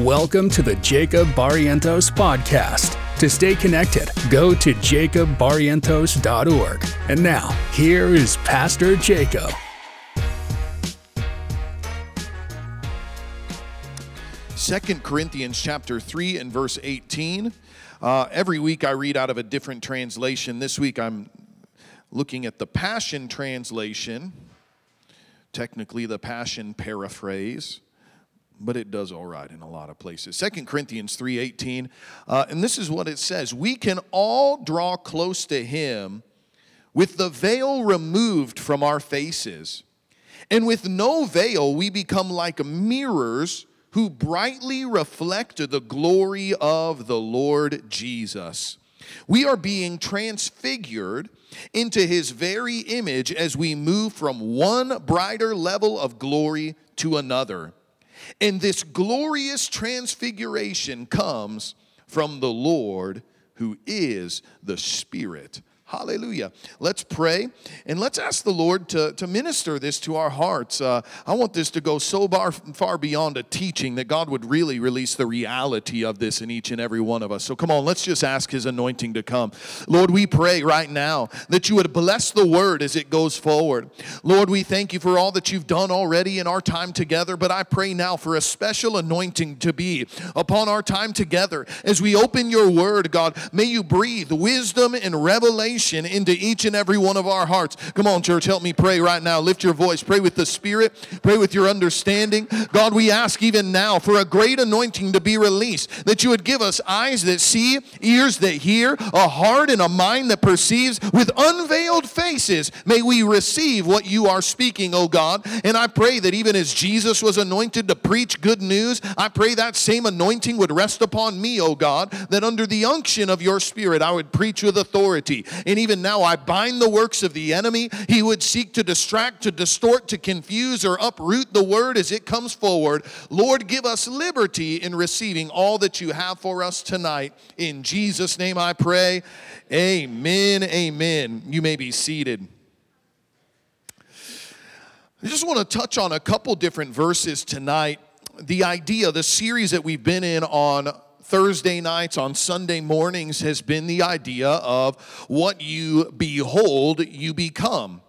Welcome to the Jakob Barrientos podcast. To stay connected, go to jakobbarrientos.org. And now, here is Pastor Jakob. Second Corinthians chapter 3 and verse 18. Uh, every week I read out of a different translation. This week I'm looking at the Passion Translation, technically the Passion paraphrase but it does all right in a lot of places. Second Corinthians 3:18, uh, and this is what it says: We can all draw close to Him with the veil removed from our faces, and with no veil we become like mirrors who brightly reflect the glory of the Lord Jesus. We are being transfigured into His very image as we move from one brighter level of glory to another. And this glorious transfiguration comes from the Lord who is the Spirit Hallelujah. Let's pray and let's ask the Lord to, to minister this to our hearts. Uh, I want this to go so far, far beyond a teaching that God would really release the reality of this in each and every one of us. So come on, let's just ask His anointing to come. Lord, we pray right now that you would bless the word as it goes forward. Lord, we thank you for all that you've done already in our time together, but I pray now for a special anointing to be upon our time together. As we open your word, God, may you breathe wisdom and revelation into each and every one of our hearts. Come on, church, help me pray right now. Lift your voice. Pray with the Spirit. Pray with your understanding. God, we ask even now for a great anointing to be released, that you would give us eyes that see, ears that hear, a heart and a mind that perceives. With unveiled faces, may we receive what you are speaking, oh God. And I pray that even as Jesus was anointed to preach good news, I pray that same anointing would rest upon me, oh God, that under the unction of your Spirit, I would preach with authority and even now, I bind the works of the enemy. He would seek to distract, to distort, to confuse, or uproot the word as it comes forward. Lord, give us liberty in receiving all that you have for us tonight. In Jesus' name I pray. Amen. Amen. You may be seated. I just want to touch on a couple different verses tonight. The idea, the series that we've been in on Thursday nights, on Sunday mornings, has been the idea of what you behold, you become.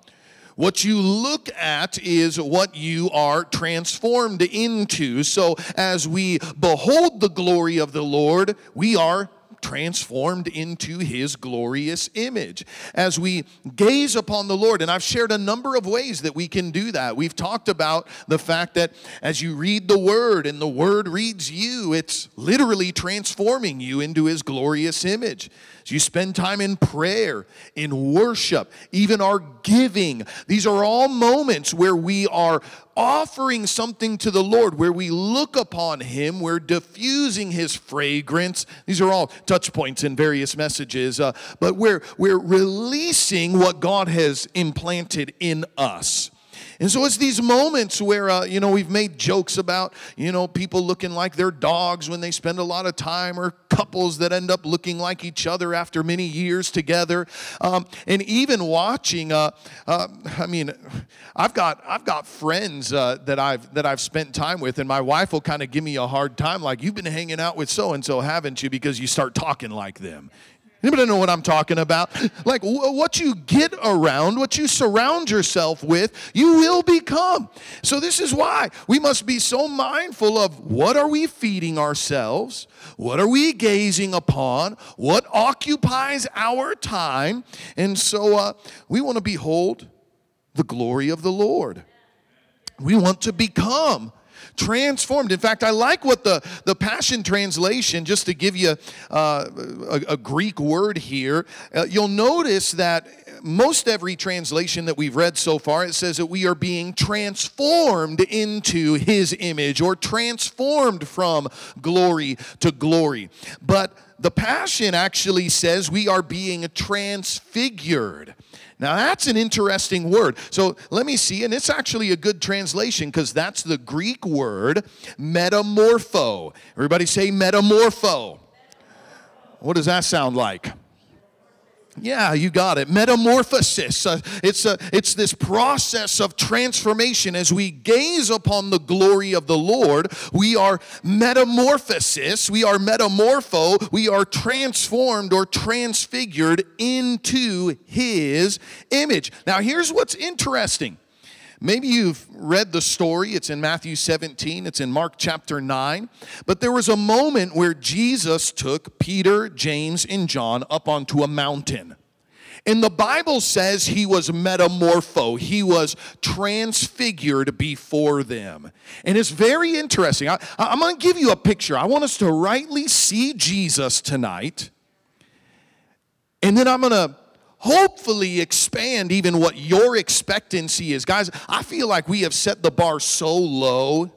What you look at is what you are transformed into. So, as we behold the glory of the Lord, we are transformed into his glorious image. As we gaze upon the Lord, and I've shared a number of ways that we can do that. We've talked about the fact that as you read the word and the word reads you, it's literally transforming you into his glorious image. You spend time in prayer, in worship, even our giving, these are all moments where we are offering something to the Lord, where we look upon Him, we're diffusing His fragrance. These are all touch points in various messages, uh, but we're, we're releasing what God has implanted in us. And so it's these moments where, uh, you know, we've made jokes about, you know, people looking like their dogs when they spend a lot of time, or couples that end up looking like each other after many years together. Um, and even watching, uh, uh, I mean, I've got, I've got friends uh, that, I've, that I've spent time with, and my wife will kind of give me a hard time, like, you've been hanging out with so and so, haven't you? Because you start talking like them. Anybody know what I'm talking about? Like what you get around, what you surround yourself with, you will become. So this is why we must be so mindful of what are we feeding ourselves? What are we gazing upon? What occupies our time? And so uh, we want to behold the glory of the Lord. We want to become transformed. In fact, I like what the, the Passion Translation, just to give you uh, a, a, Greek word here, uh, you'll notice that most every translation that we've read so far, it says that we are being transformed into his image or transformed from glory to glory. But the Passion actually says we are being transfigured. Now, that's an interesting word. So let me see, and it's actually a good translation because that's the Greek word metamorpho. Everybody say metamorpho. What does that sound like? Yeah, you got it. Metamorphosis. Uh, it's, a, it's this process of transformation. As we gaze upon the glory of the Lord, we are metamorphosis, we are metamorpho, we are transformed or transfigured into His image. Now, here's what's interesting. Maybe you've read the story. It's in Matthew 17, it's in Mark chapter 9. But there was a moment where Jesus took Peter, James, and John up onto a mountain. And the Bible says he was metamorpho, he was transfigured before them. And it's very interesting. I, am going to give you a picture. I want us to rightly see Jesus tonight. And then I'm going to hopefully expand even what your expectancy is. Guys, I feel like we have set the bar so low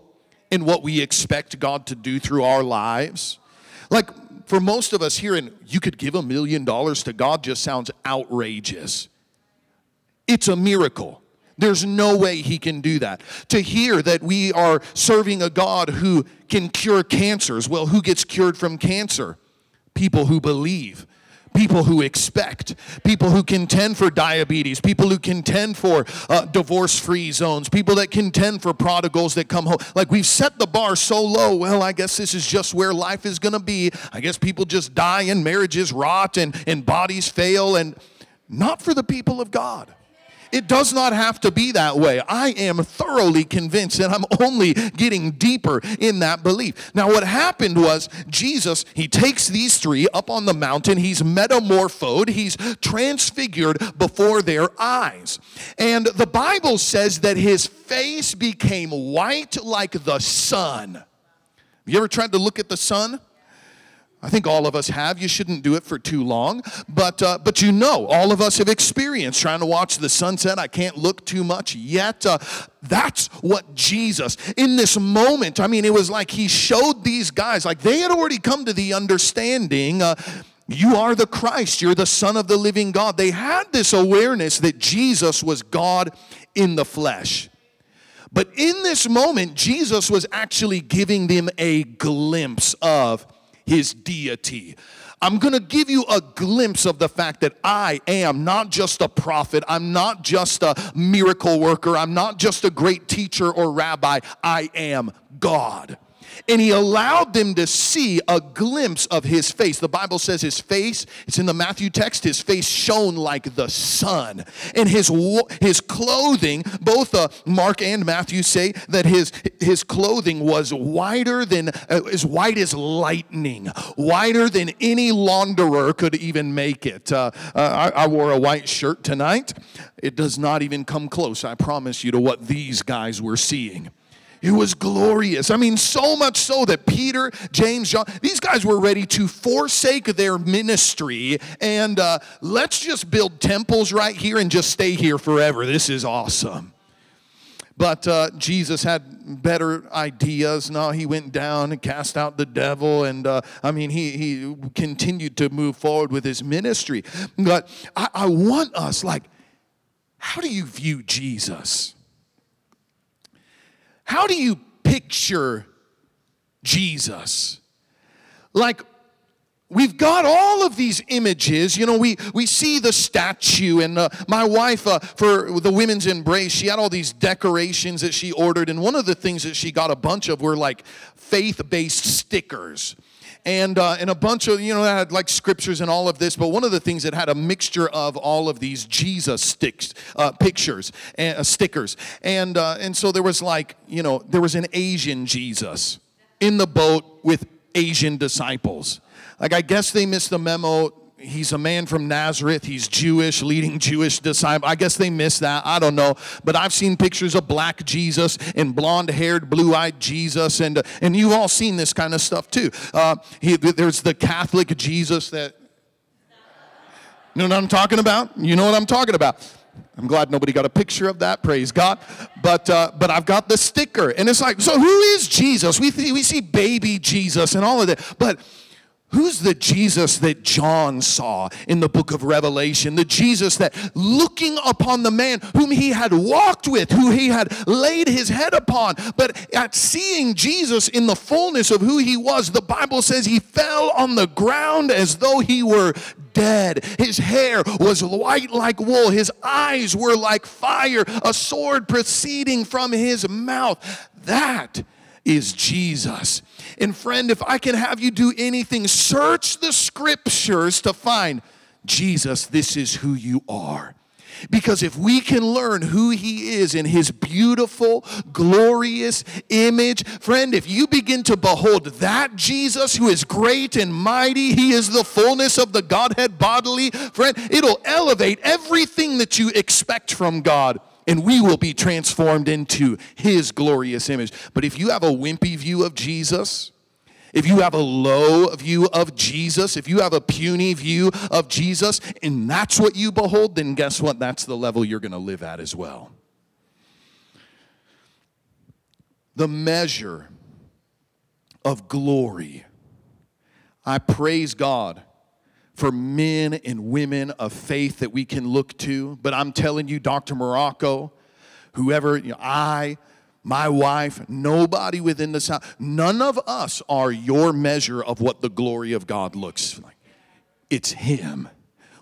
in what we expect God to do through our lives. Like for most of us here, and you could give a million dollars to God just sounds outrageous. It's a miracle. There's no way he can do that. To hear that we are serving a God who can cure cancers, well, who gets cured from cancer? People who believe people who expect, people who contend for diabetes, people who contend for uh, divorce free zones, people that contend for prodigals that come home. Like we've set the bar so low, well, I guess this is just where life is going to be. I guess people just die and marriages rot and, and bodies fail, and not for the people of God. It does not have to be that way. I am thoroughly convinced, and I'm only getting deeper in that belief. Now, what happened was Jesus, he takes these three up on the mountain, he's metamorphosed, he's transfigured before their eyes. And the Bible says that his face became white like the sun. Have You ever tried to look at the sun? I think all of us have. You shouldn't do it for too long, but uh, but you know, all of us have experienced trying to watch the sunset. I can't look too much yet. Uh, that's what Jesus in this moment. I mean, it was like he showed these guys, like they had already come to the understanding. Uh, you are the Christ. You're the Son of the living God. They had this awareness that Jesus was God in the flesh. But in this moment, Jesus was actually giving them a glimpse of his deity. I'm going to give you a glimpse of the fact that I am not just a prophet, I'm not just a miracle worker, I'm not just a great teacher or rabbi, I am God and he allowed them to see a glimpse of his face. The Bible says his face, it's in the Matthew text, his face shone like the sun. And his, his clothing, both uh, Mark and Matthew say that his, his clothing was whiter than, uh, as white as lightning, whiter than any launderer could even make it. Uh, uh I, I wore a white shirt tonight. It does not even come close, I promise you, to what these guys were seeing. It was glorious. I mean, so much so that Peter, James, John, these guys were ready to forsake their ministry and uh, let's just build temples right here and just stay here forever. This is awesome. But uh, Jesus had better ideas. No, he went down and cast out the devil. And uh, I mean, he, he continued to move forward with his ministry. But I, I want us, like, how do you view Jesus? How do you picture Jesus? Like, we've got all of these images. You know we, we see the statue and uh, my wife uh, for the women's embrace she had all these decorations that she ordered. And one of the things that she got a bunch of were like faith-based stickers and uh, and a bunch of you know had like scriptures and all of this. But one of the things that had a mixture of all of these Jesus sticks uh, pictures and uh, stickers, and uh, and so there was like you know there was an Asian Jesus in the boat with Asian disciples. Like I guess they missed the memo he's a man from Nazareth. He's Jewish, leading Jewish disciple. I guess they missed that. I don't know. But I've seen pictures of black Jesus and blonde haired, blue eyed Jesus. And, uh, and you've all seen this kind of stuff too. Uh, he, there's the Catholic Jesus that. You know what I'm talking about? You know what I'm talking about. I'm glad nobody got a picture of that. Praise God. But uh, but I've got the sticker, and it's like, so who is Jesus? We th- we see baby Jesus and all of that, but Who's the Jesus that John saw in the book of Revelation? The Jesus that looking upon the man whom he had walked with, who he had laid his head upon, but at seeing Jesus in the fullness of who he was, the Bible says he fell on the ground as though he were dead. His hair was white like wool. His eyes were like fire, a sword proceeding from his mouth. That is Jesus. And friend, if I can have you do anything, search the scriptures to find Jesus, this is who you are. Because if we can learn who he is in his beautiful, glorious image, friend, if you begin to behold that Jesus who is great and mighty, he is the fullness of the Godhead bodily, friend, it'll elevate everything that you expect from God and we will be transformed into his glorious image. But if you have a wimpy view of Jesus, if you have a low view of Jesus, if you have a puny view of Jesus, and that's what you behold, then guess what? That's the level you're going to live at as well. The measure of glory. I praise God for men and women of faith that we can look to, but I'm telling you, Dr. Morocco, whoever, you know, I, my wife, nobody within the sound, none of us are your measure of what the glory of God looks like. It's Him.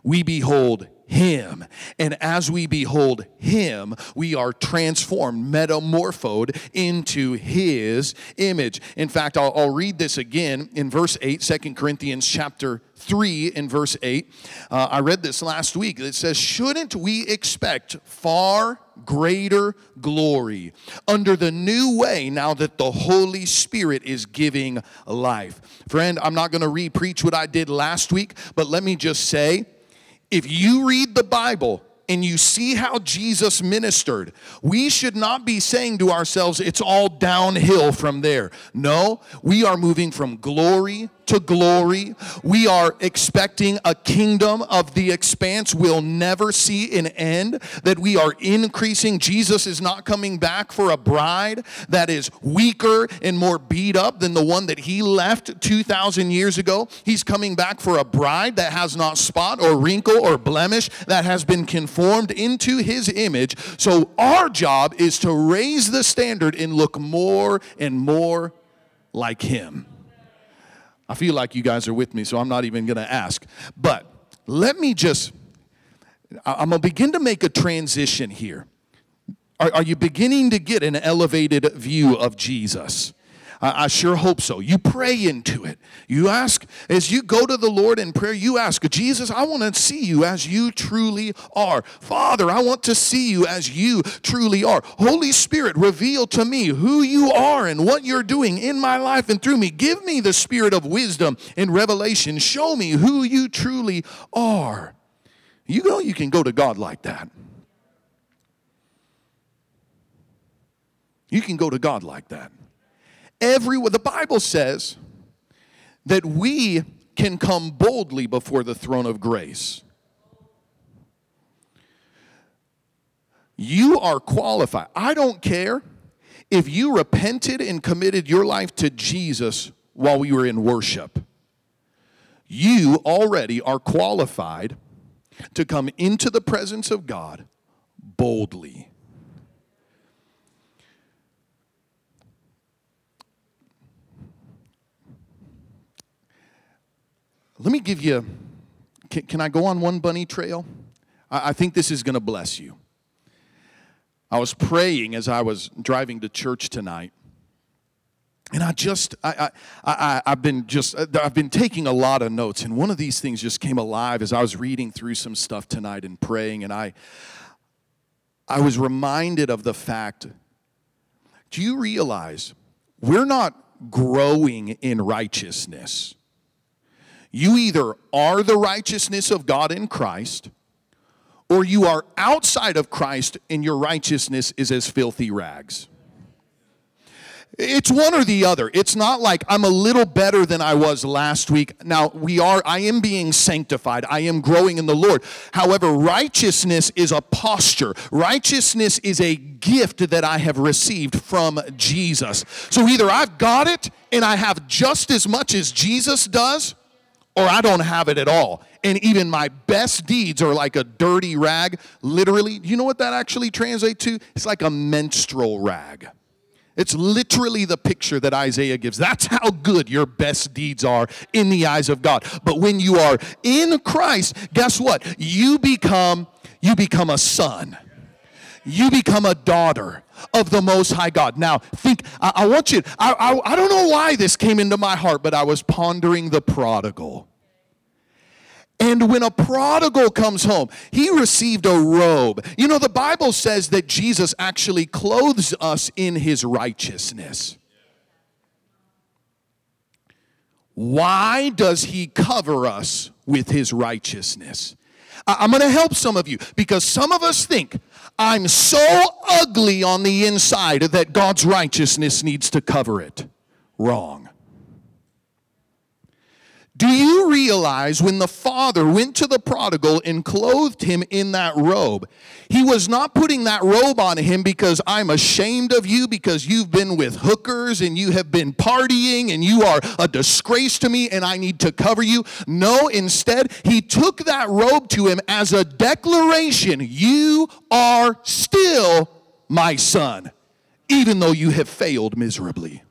We behold him. And as we behold him, we are transformed, metamorphosed into his image. In fact, I'll, I'll, read this again in verse 8, 2 Corinthians chapter 3 in verse 8. Uh, I read this last week. It says, Shouldn't we expect far greater glory under the new way now that the Holy Spirit is giving life? Friend, I'm not going to re preach what I did last week, but let me just say, if you read the Bible and you see how Jesus ministered, we should not be saying to ourselves, it's all downhill from there. No, we are moving from glory to glory. We are expecting a kingdom of the expanse we'll never see an end, that we are increasing. Jesus is not coming back for a bride that is weaker and more beat up than the one that he left 2,000 years ago. He's coming back for a bride that has not spot or wrinkle or blemish, that has been conformed into his image. So our job is to raise the standard and look more and more like him. I feel like you guys are with me, so I'm not even going to ask. But let me just, I'm going to begin to make a transition here. Are, are you beginning to get an elevated view of Jesus? I, I sure hope so. You pray into it. You ask, as you go to the Lord in prayer, you ask, Jesus, I want to see you as you truly are. Father, I want to see you as you truly are. Holy Spirit, reveal to me who you are and what you're doing in my life and through me. Give me the spirit of wisdom and revelation. Show me who you truly are. You know, you can go to God like that. You can go to God like that everywhere. The Bible says that we can come boldly before the throne of grace. You are qualified. I don't care if you repented and committed your life to Jesus while we were in worship. You already are qualified to come into the presence of God boldly. Let me give you, can, can I go on one bunny trail? I, I think this is going to bless you. I was praying as I was driving to church tonight. And I just, I, I, I, I've been just, uh, I've been taking a lot of notes. And one of these things just came alive as I was reading through some stuff tonight and praying. And I, I was reminded of the fact do you realize we're not growing in righteousness? You either are the righteousness of God in Christ, or you are outside of Christ and your righteousness is as filthy rags. It's one or the other. It's not like I'm a little better than I was last week. Now, we are, I am being sanctified. I am growing in the Lord. However, righteousness is a posture. Righteousness is a gift that I have received from Jesus. So either I've got it and I have just as much as Jesus does, or I don't have it at all. And even my best deeds are like a dirty rag. Literally, you know what that actually translates to? It's like a menstrual rag. It's literally the picture that Isaiah gives. That's how good your best deeds are in the eyes of God. But when you are in Christ, guess what? You become you become a son. You become a daughter of the Most High God. Now, think, I, I want you, I, I, I don't know why this came into my heart, but I was pondering the prodigal. And when a prodigal comes home, he received a robe. You know, the Bible says that Jesus actually clothes us in his righteousness. Why does he cover us with his righteousness? I'm going to help some of you because some of us think I'm so ugly on the inside that God's righteousness needs to cover it. Wrong. Do you realize when the father went to the prodigal and clothed him in that robe, he was not putting that robe on him because I'm ashamed of you because you've been with hookers and you have been partying and you are a disgrace to me and I need to cover you. No, instead, he took that robe to him as a declaration you are still my son, even though you have failed miserably.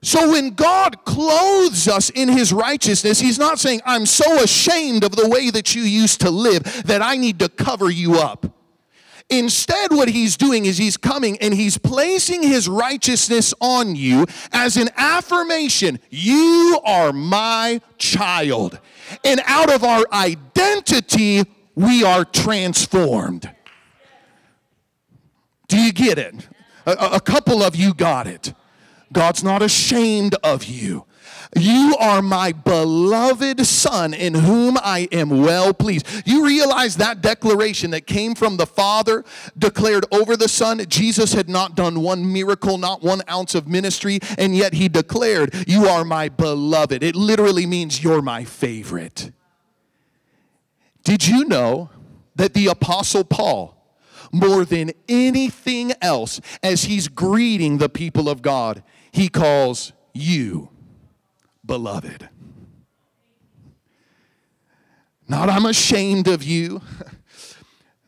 So when God clothes us in his righteousness, he's not saying, I'm so ashamed of the way that you used to live that I need to cover you up. Instead, what he's doing is he's coming and he's placing his righteousness on you as an affirmation you are my child. And out of our identity, we are transformed. Do you get it? A, a couple of you got it. God's not ashamed of you. You are my beloved son in whom I am well pleased. You realize that declaration that came from the Father declared over the Son. Jesus had not done one miracle, not one ounce of ministry, and yet he declared, You are my beloved. It literally means you're my favorite. Did you know that the Apostle Paul, more than anything else, as he's greeting the people of God, he calls you beloved. Not I'm ashamed of you.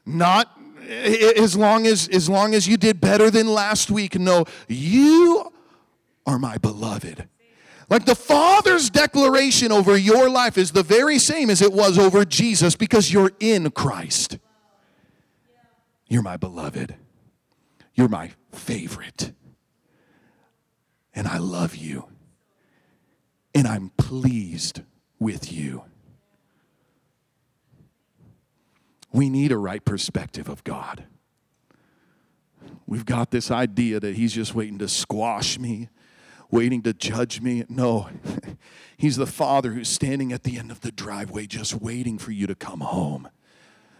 Not as long as as long as you did better than last week. No, you are my beloved. Like the Father's declaration over your life is the very same as it was over Jesus because you're in Christ. You're my beloved. You're my favorite and I love you, and I'm pleased with you. We need a right perspective of God. We've got this idea that He's just waiting to squash me, waiting to judge me. No, He's the Father who's standing at the end of the driveway just waiting for you to come home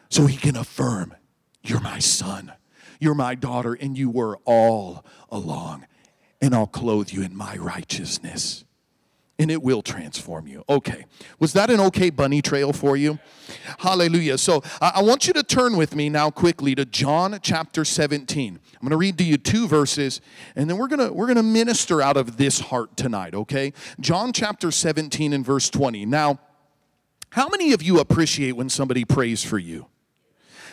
so He can affirm, You're my son, you're my daughter, and you were all along and I'll clothe you in my righteousness. And it will transform you. Okay. Was that an okay bunny trail for you? Hallelujah. So I want you to turn with me now quickly to John chapter 17. I'm going to read to you two verses, and then we're going to we're going to minister out of this heart tonight, okay? John chapter 17 and verse 20. Now, how many of you appreciate when somebody prays for you?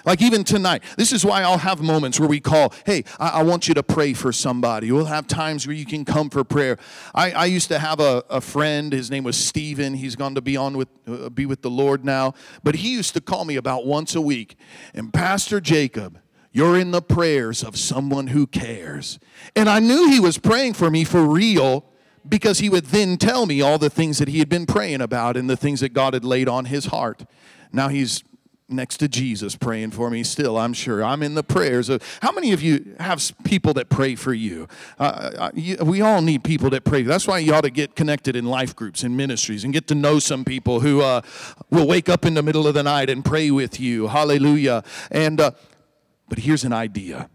Like even tonight, this is why I'll have moments where we call, hey, I, I want you to pray for somebody. We'll have times where you can come for prayer. I, I used to have a, a friend, his name was Stephen. He's gone to be on with uh, be with the Lord now. But he used to call me about once a week. And Pastor Jakob, you're in the prayers of someone who cares. And I knew he was praying for me for real because he would then tell me all the things that he had been praying about and the things that God had laid on his heart. Now he's next to Jesus praying for me still, I'm sure. I'm in the prayers of. How many of you have people that pray for you? Uh, uh you? We all need people that pray. That's why you ought to get connected in life groups and ministries and get to know some people who uh, will wake up in the middle of the night and pray with you. Hallelujah. And, uh, but here's an idea.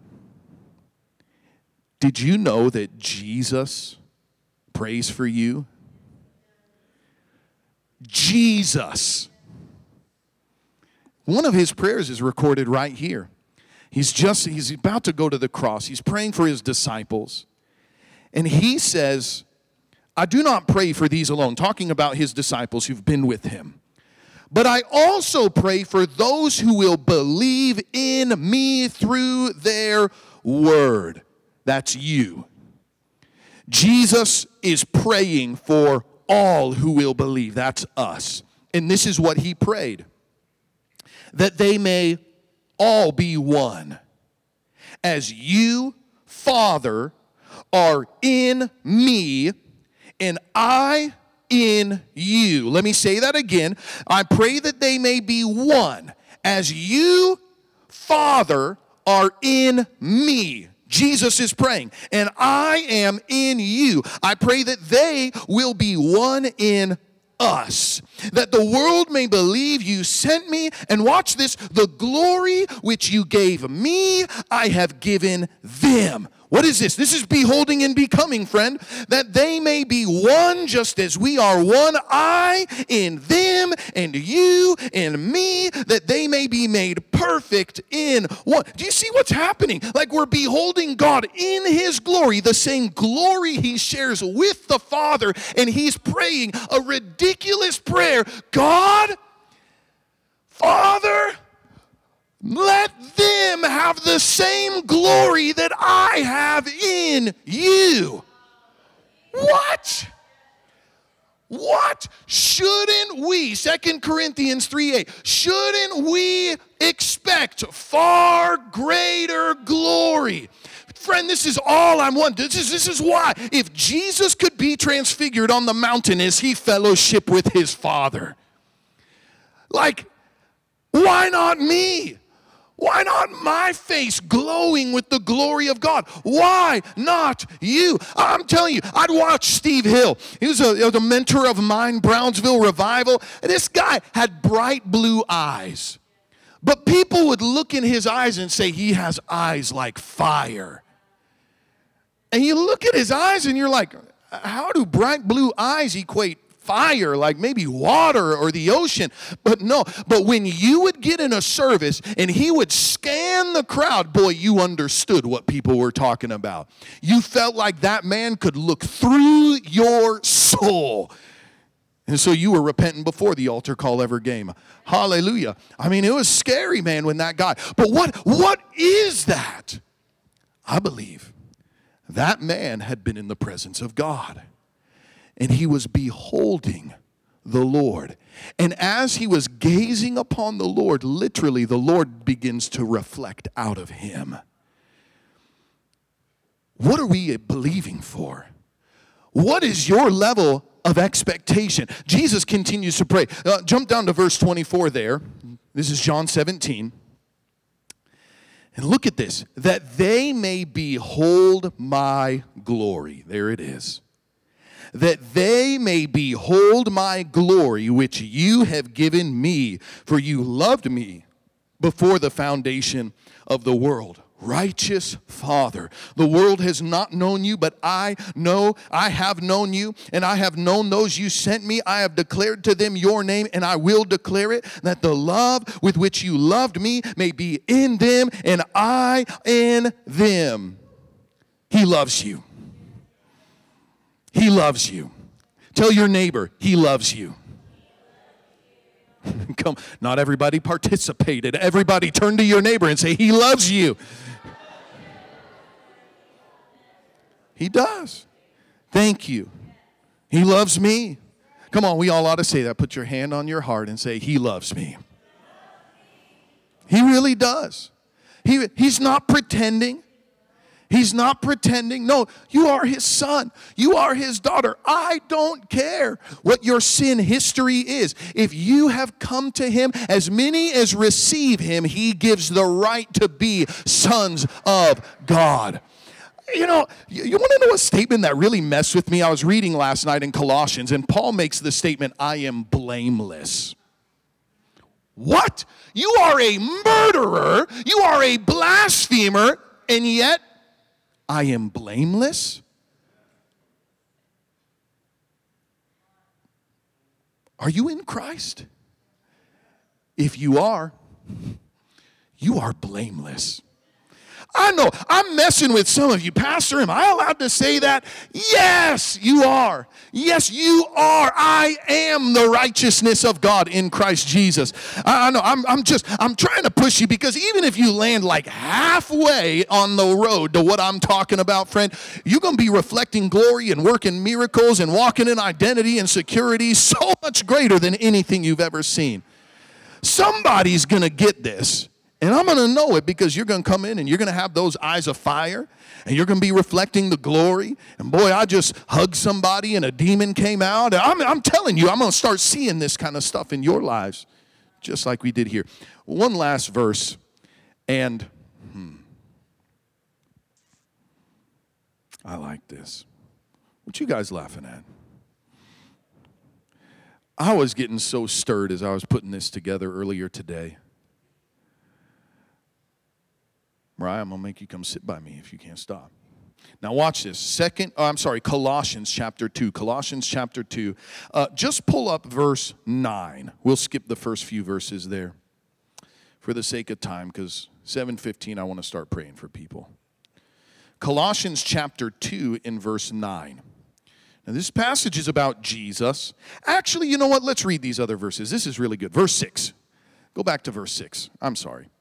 Did you know that Jesus prays for you? Jesus one of his prayers is recorded right here. He's just, he's about to go to the cross. He's praying for his disciples. And he says, I do not pray for these alone, talking about his disciples who've been with him. But I also pray for those who will believe in me through their word. That's you. Jesus is praying for all who will believe. That's us. And this is what he prayed that they may all be one. As you, Father, are in me, and I in you. Let me say that again. I pray that they may be one. As you, Father, are in me. Jesus is praying, and I am in you. I pray that they will be one in us, that the world may believe you sent me. And watch this the glory which you gave me, I have given them. What is this? This is beholding and becoming, friend, that they may be one just as we are one, I in them and you in me, that they may be made perfect in one. Do you see what's happening? Like we're beholding God in his glory, the same glory he shares with the Father, and he's praying a ridiculous prayer God, Father, let them have the same glory that I have in you. What? What shouldn't we, Second Corinthians 3 8, shouldn't we expect far greater glory? Friend, this is all I'm wanting. This is, this is why. If Jesus could be transfigured on the mountain as he fellowship with his Father, like, why not me? Why not my face glowing with the glory of God? Why not you? I'm telling you, I'd watch Steve Hill. He was a, was a mentor of mine, Brownsville Revival. This guy had bright blue eyes. But people would look in his eyes and say, he has eyes like fire. And you look at his eyes and you're like, how do bright blue eyes equate fire, like maybe water or the ocean. But no, but when you would get in a service and he would scan the crowd, boy, you understood what people were talking about. You felt like that man could look through your soul. And so you were repenting before the altar call ever came. Hallelujah. I mean, it was scary, man, when that guy. But what what is that? I believe that man had been in the presence of God and he was beholding the Lord. And as he was gazing upon the Lord, literally, the Lord begins to reflect out of him. What are we believing for? What is your level of expectation? Jesus continues to pray. Uh, jump down to verse 24 there. This is John 17. And look at this that they may behold my glory. There it is that they may behold my glory, which you have given me, for you loved me before the foundation of the world. Righteous Father, the world has not known you, but I know, I have known you, and I have known those you sent me. I have declared to them your name, and I will declare it that the love with which you loved me may be in them, and I in them. He loves you. He loves you. Tell your neighbor, He loves you. Come, not everybody participated. Everybody turn to your neighbor and say, He loves you. He does. Thank you. He loves me. Come on, we all ought to say that. Put your hand on your heart and say, He loves me. He really does. He, he's not pretending. He's not pretending. No, you are his son. You are his daughter. I don't care what your sin history is. If you have come to him, as many as receive him, he gives the right to be sons of God. You know, you, you want to know a statement that really messed with me? I was reading last night in Colossians, and Paul makes the statement, I am blameless. What? You are a murderer, you are a blasphemer, and yet I am blameless? Are you in Christ? If you are, you are blameless. I know I'm messing with some of you. Pastor, am I allowed to say that? Yes, you are. Yes, you are. I am the righteousness of God in Christ Jesus. I, know. I'm, I'm just, I'm trying to push you because even if you land like halfway on the road to what I'm talking about, friend, you're going to be reflecting glory and working miracles and walking in identity and security so much greater than anything you've ever seen. Somebody's going to get this. And I'm going to know it because you're going to come in and you're going to have those eyes of fire and you're going to be reflecting the glory. And boy, I just hugged somebody and a demon came out. I'm, I'm telling you, I'm going to start seeing this kind of stuff in your lives, just like we did here. One last verse, and hmm, I like this. What you guys laughing at? I was getting so stirred as I was putting this together earlier today. Mariah, I'm going to make you come sit by me if you can't stop. Now, watch this. Second, oh, I'm sorry, Colossians chapter 2. Colossians chapter 2. Uh, just pull up verse 9. We'll skip the first few verses there for the sake of time because 7:15 I want to start praying for people. Colossians chapter 2 in verse 9. Now this passage is about Jesus. Actually, you know what? Let's read these other verses. This is really good. Verse 6. Go back to verse 6. I'm sorry.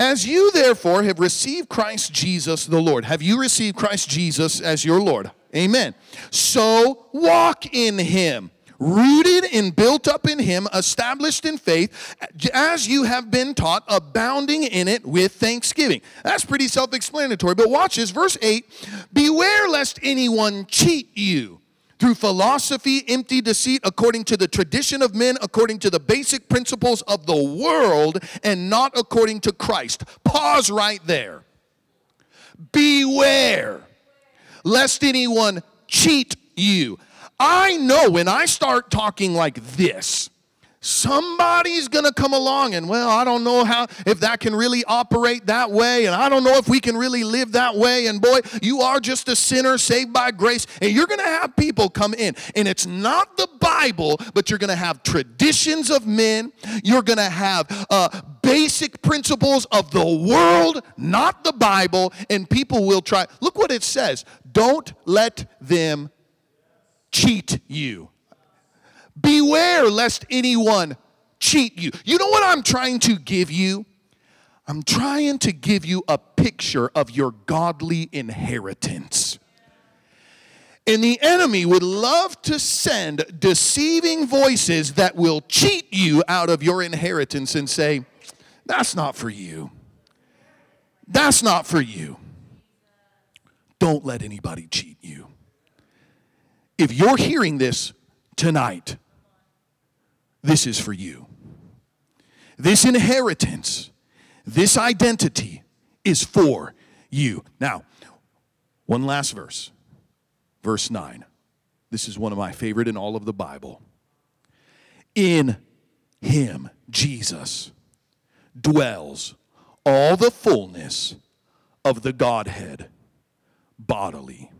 As you therefore have received Christ Jesus the Lord, have you received Christ Jesus as your Lord? Amen. So walk in him, rooted and built up in him, established in faith, as you have been taught, abounding in it with thanksgiving. That's pretty self explanatory. But watch this, verse 8 Beware lest anyone cheat you through philosophy, empty deceit, according to the tradition of men, according to the basic principles of the world, and not according to Christ. Pause right there. Beware lest anyone cheat you. I know when I start talking like this, somebody's going to come along and well i don't know how if that can really operate that way and i don't know if we can really live that way and boy you are just a sinner saved by grace and you're going to have people come in. And it's not the bible but you're going to have traditions of men. You're going to have uh, basic principles of the world not the bible and people will try. Look what it says. Don't let them cheat you Beware lest anyone cheat you. You know what I'm trying to give you? I'm trying to give you a picture of your godly inheritance. And the enemy would love to send deceiving voices that will cheat you out of your inheritance and say, That's not for you. That's not for you. Don't let anybody cheat you. If you're hearing this tonight, this is for you. This inheritance, this identity is for you. Now, one last verse, verse 9. This is one of my favorite in all of the Bible. In him, Jesus, dwells all the fullness of the Godhead bodily.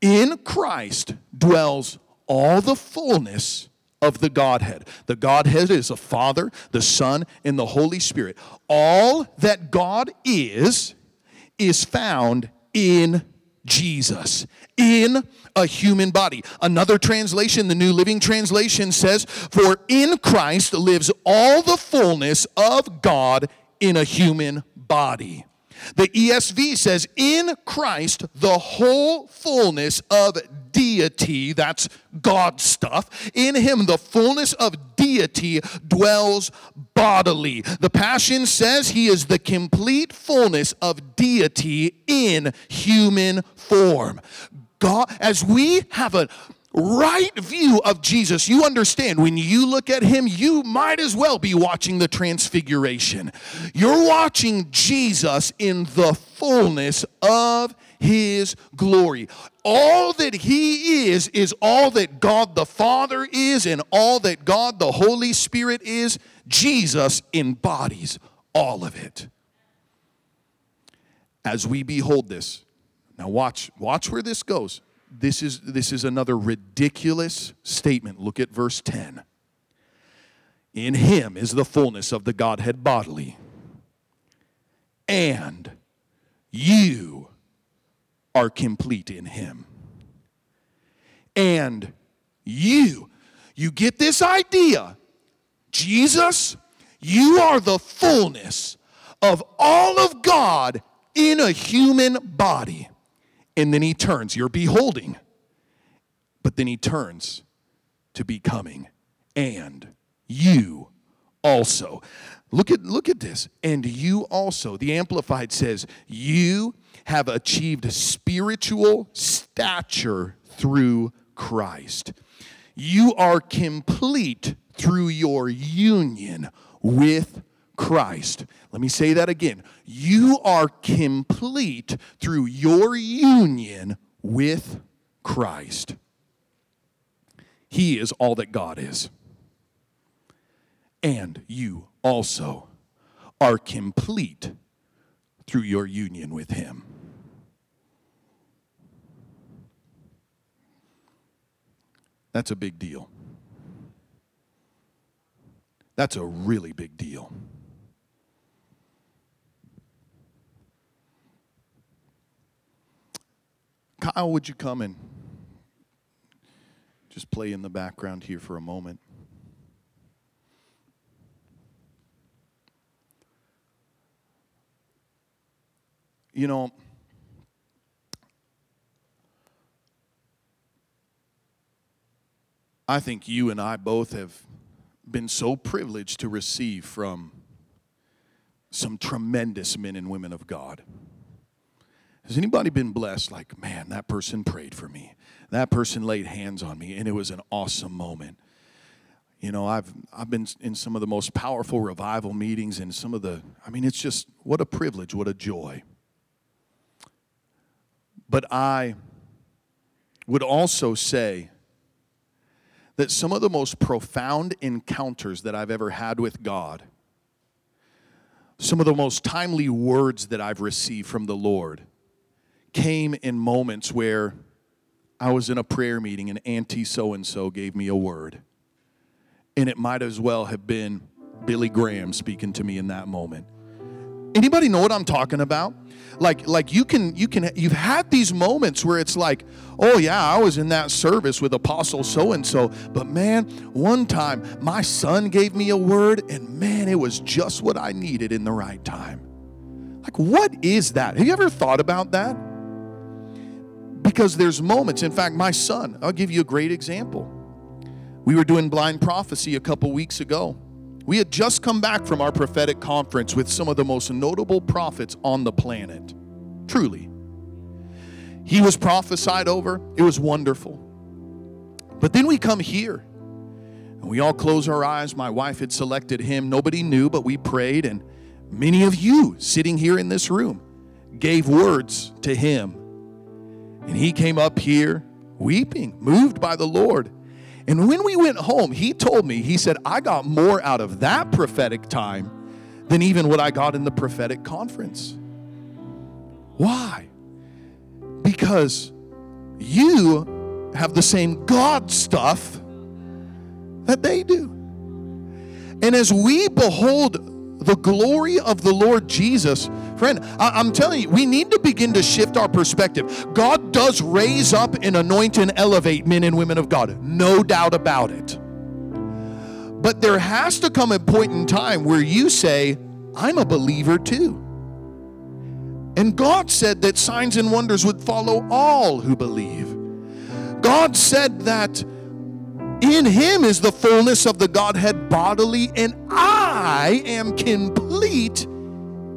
In Christ dwells all the fullness of the Godhead. The Godhead is the Father, the Son, and the Holy Spirit. All that God is, is found in Jesus, in a human body. Another translation, the New Living Translation says, For in Christ lives all the fullness of God in a human body. The ESV says, In Christ, the whole fullness of deity, that's God stuff, in him the fullness of deity dwells bodily. The Passion says he is the complete fullness of deity in human form. God, as we have a right view of Jesus, you understand when you look at him, you might as well be watching the transfiguration. You're watching Jesus in the fullness of his glory. All that he is, is all that God the Father is, and all that God the Holy Spirit is. Jesus embodies all of it. As we behold this, now watch, watch where this goes this is, this is another ridiculous statement. Look at verse 10. In him is the fullness of the Godhead bodily. and you are complete in him. And you, you get this idea. Jesus, you are the fullness of all of God in a human body. And then he turns, you're beholding, but then he turns to becoming, and you also. Look at, look at this. And you also, the Amplified says, you have achieved spiritual stature through Christ. You are complete through your union with Christ. Let me say that again. You are complete through your union with Christ. He is all that God is. And you also are complete through your union with Him. That's a big deal. That's a really big deal. Kyle, would you come and just play in the background here for a moment? You know, I think you and I both have been so privileged to receive from some tremendous men and women of God. Has anybody been blessed like, man, that person prayed for me? That person laid hands on me, and it was an awesome moment. You know, I've I've been in some of the most powerful revival meetings and some of the I mean, it's just what a privilege, what a joy. But I would also say that some of the most profound encounters that I've ever had with God, some of the most timely words that I've received from the Lord, came in moments where I was in a prayer meeting and Auntie so and so gave me a word. And it might as well have been Billy Graham speaking to me in that moment. Anybody know what I'm talking about? Like like you can you can you've had these moments where it's like, "Oh yeah, I was in that service with apostle so and so, but man, one time my son gave me a word and man, it was just what I needed in the right time." Like what is that? Have you ever thought about that? Because there's moments, in fact, my son, I'll give you a great example. We were doing blind prophecy a couple weeks ago. We had just come back from our prophetic conference with some of the most notable prophets on the planet. Truly. He was prophesied over, it was wonderful. But then we come here and we all close our eyes. My wife had selected him. Nobody knew, but we prayed, and many of you sitting here in this room gave words to him and he came up here weeping, moved by the Lord. And when we went home, he told me, he said, I got more out of that prophetic time than even what I got in the prophetic conference. Why? Because you have the same God stuff that they do. And as we behold the glory of the Lord Jesus, friend, I, am telling you, we need to begin to shift our perspective. God does raise up and anoint and elevate men and women of God, no doubt about it. But there has to come a point in time where you say, I'm a believer too. And God said that signs and wonders would follow all who believe. God said that in him is the fullness of the Godhead bodily, and I am complete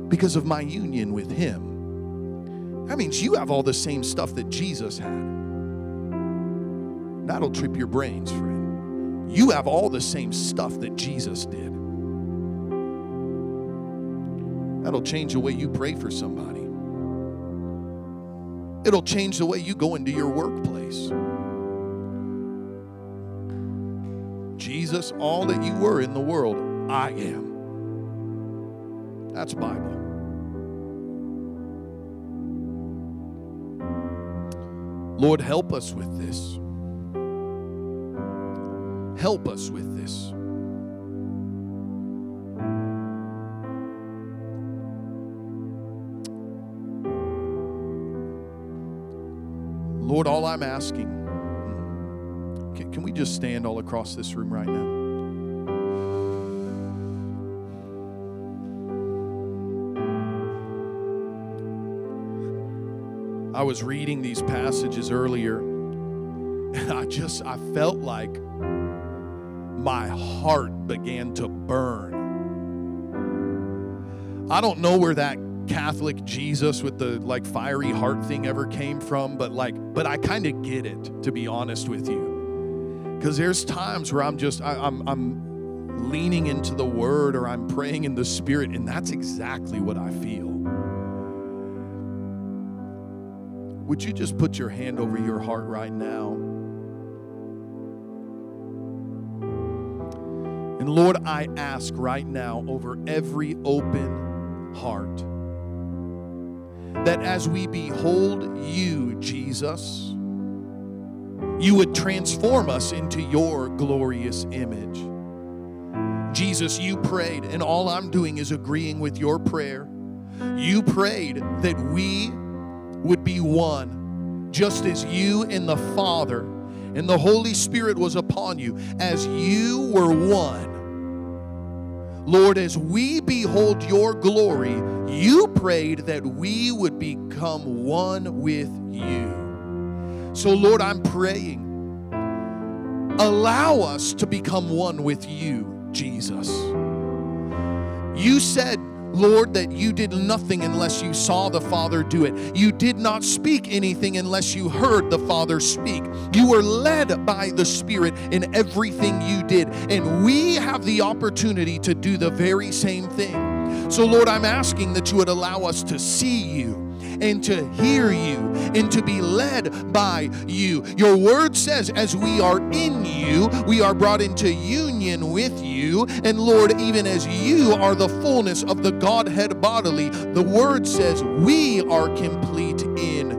because of my union with him. That means you have all the same stuff that Jesus had. That'll trip your brains, friend. You have all the same stuff that Jesus did. That'll change the way you pray for somebody. It'll change the way you go into your workplace. Jesus, all that you were in the world, I am. That's Bible. Lord, help us with this. Help us with this. Lord, all I'm asking, can, can, we just stand all across this room right now? I was reading these passages earlier, and I just I felt like my heart began to burn. I don't know where that Catholic Jesus with the like fiery heart thing ever came from, but like, but I kind of get it to be honest with you, because there's times where I'm just I, I'm I'm leaning into the Word or I'm praying in the Spirit, and that's exactly what I feel. Would you just put your hand over your heart right now? And Lord, I ask right now over every open heart that as we behold you, Jesus, you would transform us into your glorious image. Jesus, you prayed, and all I'm doing is agreeing with your prayer. You prayed that we would be one, just as you and the Father and the Holy Spirit was upon you, as you were one. Lord, as we behold your glory, you prayed that we would become one with you. So, Lord, I'm praying, allow us to become one with you, Jesus. You said, Lord, that you did nothing unless you saw the Father do it. You did not speak anything unless you heard the Father speak. You were led by the Spirit in everything you did. And we have the opportunity to do the very same thing. So, Lord, I'm asking that you would allow us to see you and to hear you and to be led by you. Your word says, as we are in you, we are brought into union with you. And Lord, even as you are the fullness of the Godhead bodily, the word says we are complete in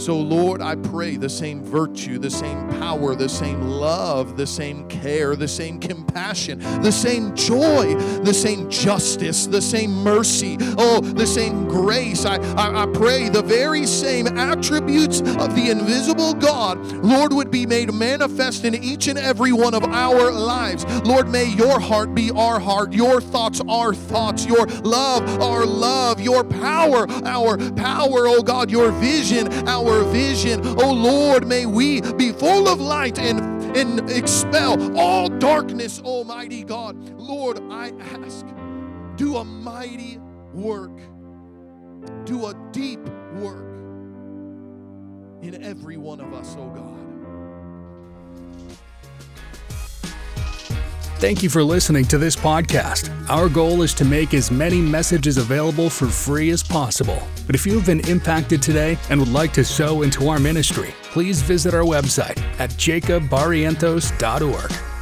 So, Lord, I pray the same virtue, the same power, the same love, the same care, the same compassion, the same joy, the same justice, the same mercy, oh, the same grace. I, I, I pray the very same attributes of the invisible God, Lord, would be made manifest in each and every one of our lives. Lord, may your heart be our heart, your thoughts our thoughts, your love our love, your power our power, oh God, your vision our our vision. Oh Lord, may we be full of light and, and expel all darkness, Almighty God. Lord, I ask, do a mighty work, do a deep work in every one of us, oh God. Thank you for listening to this podcast. Our goal is to make as many messages available for free as possible. But if you have been impacted today and would like to sow into our ministry, please visit our website at jakobbarrientos.org.